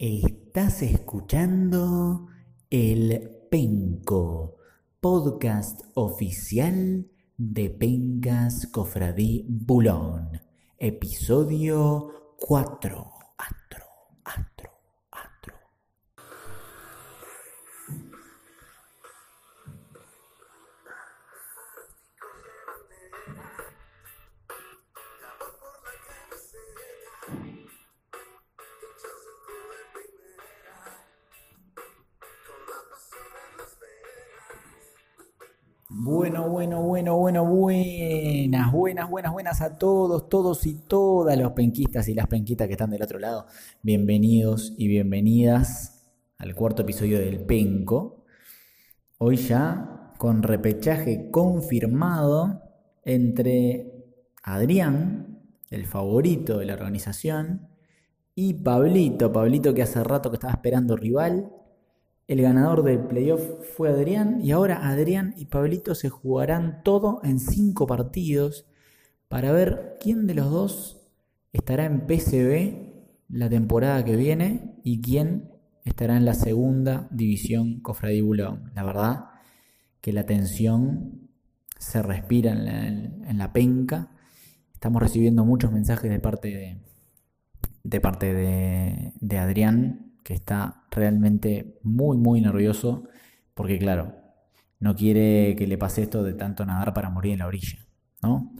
Estás escuchando El Penco, podcast oficial de Pencas Cofradí Bulón, episodio 4. 4. Bueno, bueno, bueno, bueno, buenas, buenas, buenas, buenas a todos, todos y todas los penquistas y las penquitas que están del otro lado. Bienvenidos y bienvenidas al cuarto episodio del Penco. Hoy ya con repechaje confirmado entre Adrián, el favorito de la organización, y Pablito, Pablito que hace rato que estaba esperando rival el ganador del playoff fue Adrián y ahora Adrián y Pablito se jugarán todo en cinco partidos para ver quién de los dos estará en PCB la temporada que viene y quién estará en la segunda división Cofradí Bulón. La verdad que la tensión se respira en la, penca. Estamos recibiendo muchos mensajes de parte de, parte de Adrián que está realmente muy, muy nervioso porque, claro, no quiere que le pase esto de tanto nadar para morir en la orilla, ¿no?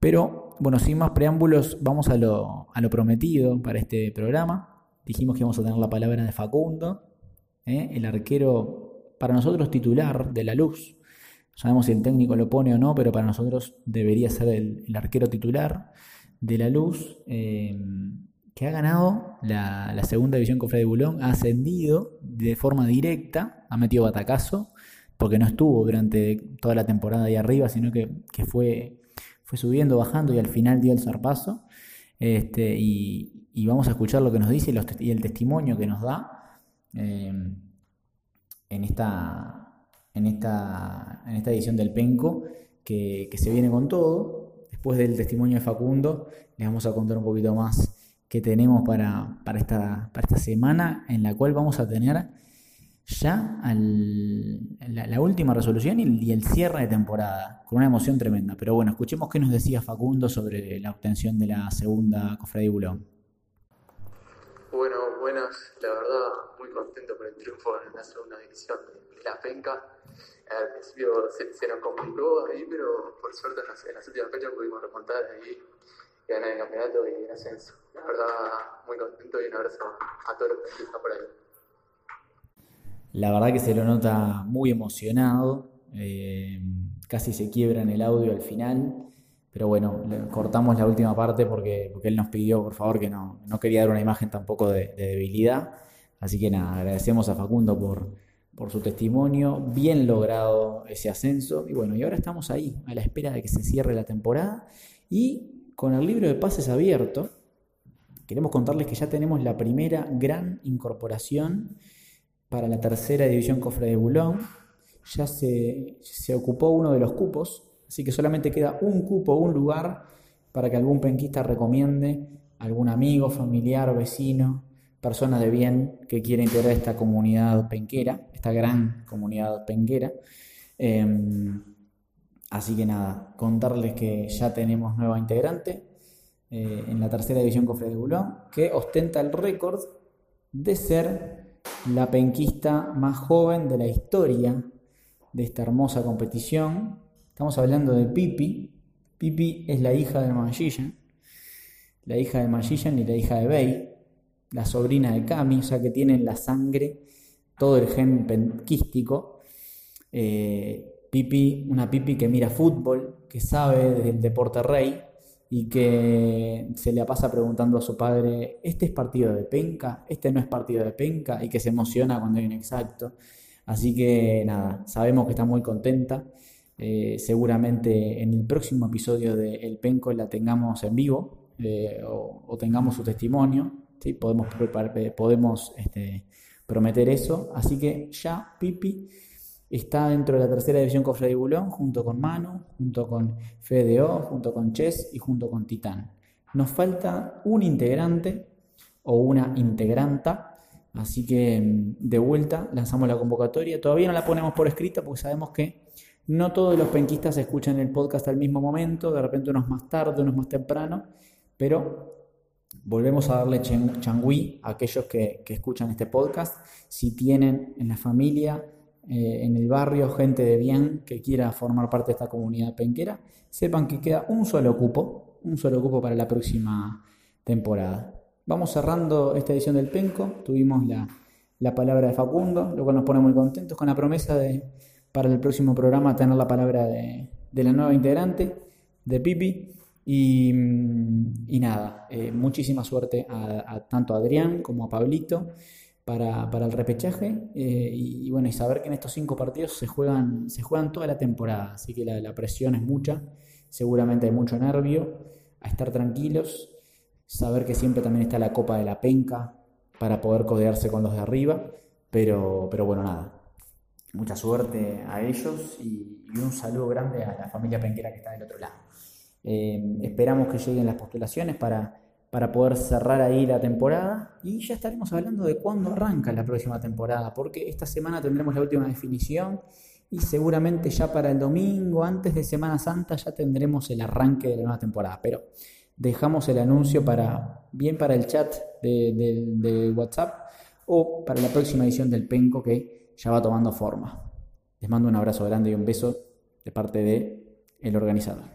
Pero, bueno, sin más preámbulos, vamos a lo, a lo prometido para este programa. Dijimos que íbamos a tener la palabra de Facundo, ¿eh? el arquero, para nosotros titular de la luz. sabemos si el técnico lo pone o no, pero para nosotros debería ser el, arquero titular de la luz. Eh, que ha ganado la, segunda división con Freddy Bulón, ha ascendido de forma directa, ha metido batacazo, porque no estuvo durante toda la temporada ahí arriba, sino que, fue, fue subiendo, bajando y al final dio el zarpazo. Este, y, vamos a escuchar lo que nos dice y, el testimonio que nos da em, en, esta, en, esta, en esta edición del Penco, que, que se viene con todo. Después del testimonio de Facundo, les vamos a contar un poquito más que tenemos para, para, esta, para esta semana, en la cual vamos a tener ya la, última resolución y el, cierre de temporada, con una emoción tremenda. Pero bueno, escuchemos qué nos decía Facundo sobre la obtención de la segunda Cofradía Bulón. Bueno, buenas, la verdad, muy contento por el triunfo en la segunda división de, la penca. Al principio se, nos complicó ahí, pero por suerte en las, en las últimas fechas pudimos remontar ahí ganar el campeonato y el ascenso. La verdad, muy contento y un abrazo a todos los que están por ahí. La verdad que se lo nota muy emocionado, eh, casi se quiebra en el audio al final, pero bueno, cortamos la última parte porque, porque él nos pidió por favor que no, no quería dar una imagen tampoco de, de debilidad, así que nada, agradecemos a Facundo por, por su testimonio, bien logrado ese ascenso y bueno, y ahora estamos ahí, a la espera de que se cierre la temporada y con el libro de pases abierto, queremos contarles que ya tenemos la primera gran incorporación para la tercera división Cofre de Bulón. Ya se, ocupó uno de los cupos, así que solamente queda un cupo, un lugar para que algún penquista recomiende algún amigo, familiar, vecino, persona de bien que quiera integrar esta comunidad penquera, esta gran comunidad penquera. Em, Así que nada, contarles que ya tenemos nueva integrante eh, en la tercera división Cofre de Bulón, que ostenta el récord de ser la penquista más joven de la historia de esta hermosa competición. Estamos hablando de Pipi. Pipi es la hija del Magician, la hija del Magician y la hija de Bey, la sobrina de Cami, o sea que tienen la sangre, todo el gen penquístico. Eh, Pipi, una Pipi que mira fútbol, que sabe del deporte rey y que se le pasa preguntando a su padre, ¿este es partido de penca? ¿Este no es partido de penca? Y que se emociona cuando hay un exacto. Así que nada, sabemos que está muy contenta. Eh, seguramente en el próximo episodio de El Penco la tengamos en vivo eh, o, tengamos su testimonio. ¿sí? Podemos, podemos este, prometer eso. Así que ya, Pipi Está dentro de la tercera división Cofre de Bulón, junto con Manu, junto con FDO, junto con Chess y junto con Titán. Nos falta un integrante o una integranta Así que mm, de vuelta lanzamos la convocatoria. Todavía no la ponemos por escrita porque sabemos que no todos los penquistas escuchan el podcast al mismo momento, de repente unos más tarde, unos más temprano, pero volvemos a darle changüí a aquellos que, escuchan este podcast. Si tienen en la familia, eh, en el barrio, gente de bien que quiera formar parte de esta comunidad penquera, sepan que queda un solo cupo, un solo cupo para la próxima temporada. Vamos cerrando esta edición del Penco. Tuvimos la, palabra de Facundo, lo cual nos pone muy contentos con la promesa de para el próximo programa tener la palabra de, la nueva integrante, de Pipi. Y, nada, eh, muchísima suerte a, tanto a Adrián como a Pablito para, el repechaje. Eh, y, bueno, y saber que en estos cinco partidos se juegan, se juegan toda la temporada, así que la, la presión es mucha, seguramente hay mucho nervio, a estar tranquilos saber que siempre también está la copa de la penca para poder codearse con los de arriba, pero, pero bueno, nada. Mucha suerte a ellos y, un saludo grande a la familia penquera que está del otro lado. Eh, esperamos que lleguen las postulaciones para, para poder cerrar ahí la temporada y ya estaremos hablando de cuándo arranca la próxima temporada, porque esta semana tendremos la última definición y seguramente ya para el domingo, antes de Semana Santa, ya tendremos el arranque de la nueva temporada. Pero dejamos el anuncio para bien para el chat de, WhatsApp o para la próxima edición del Penco que ya va tomando forma. Les mando un abrazo grande y un beso de parte de el organizador.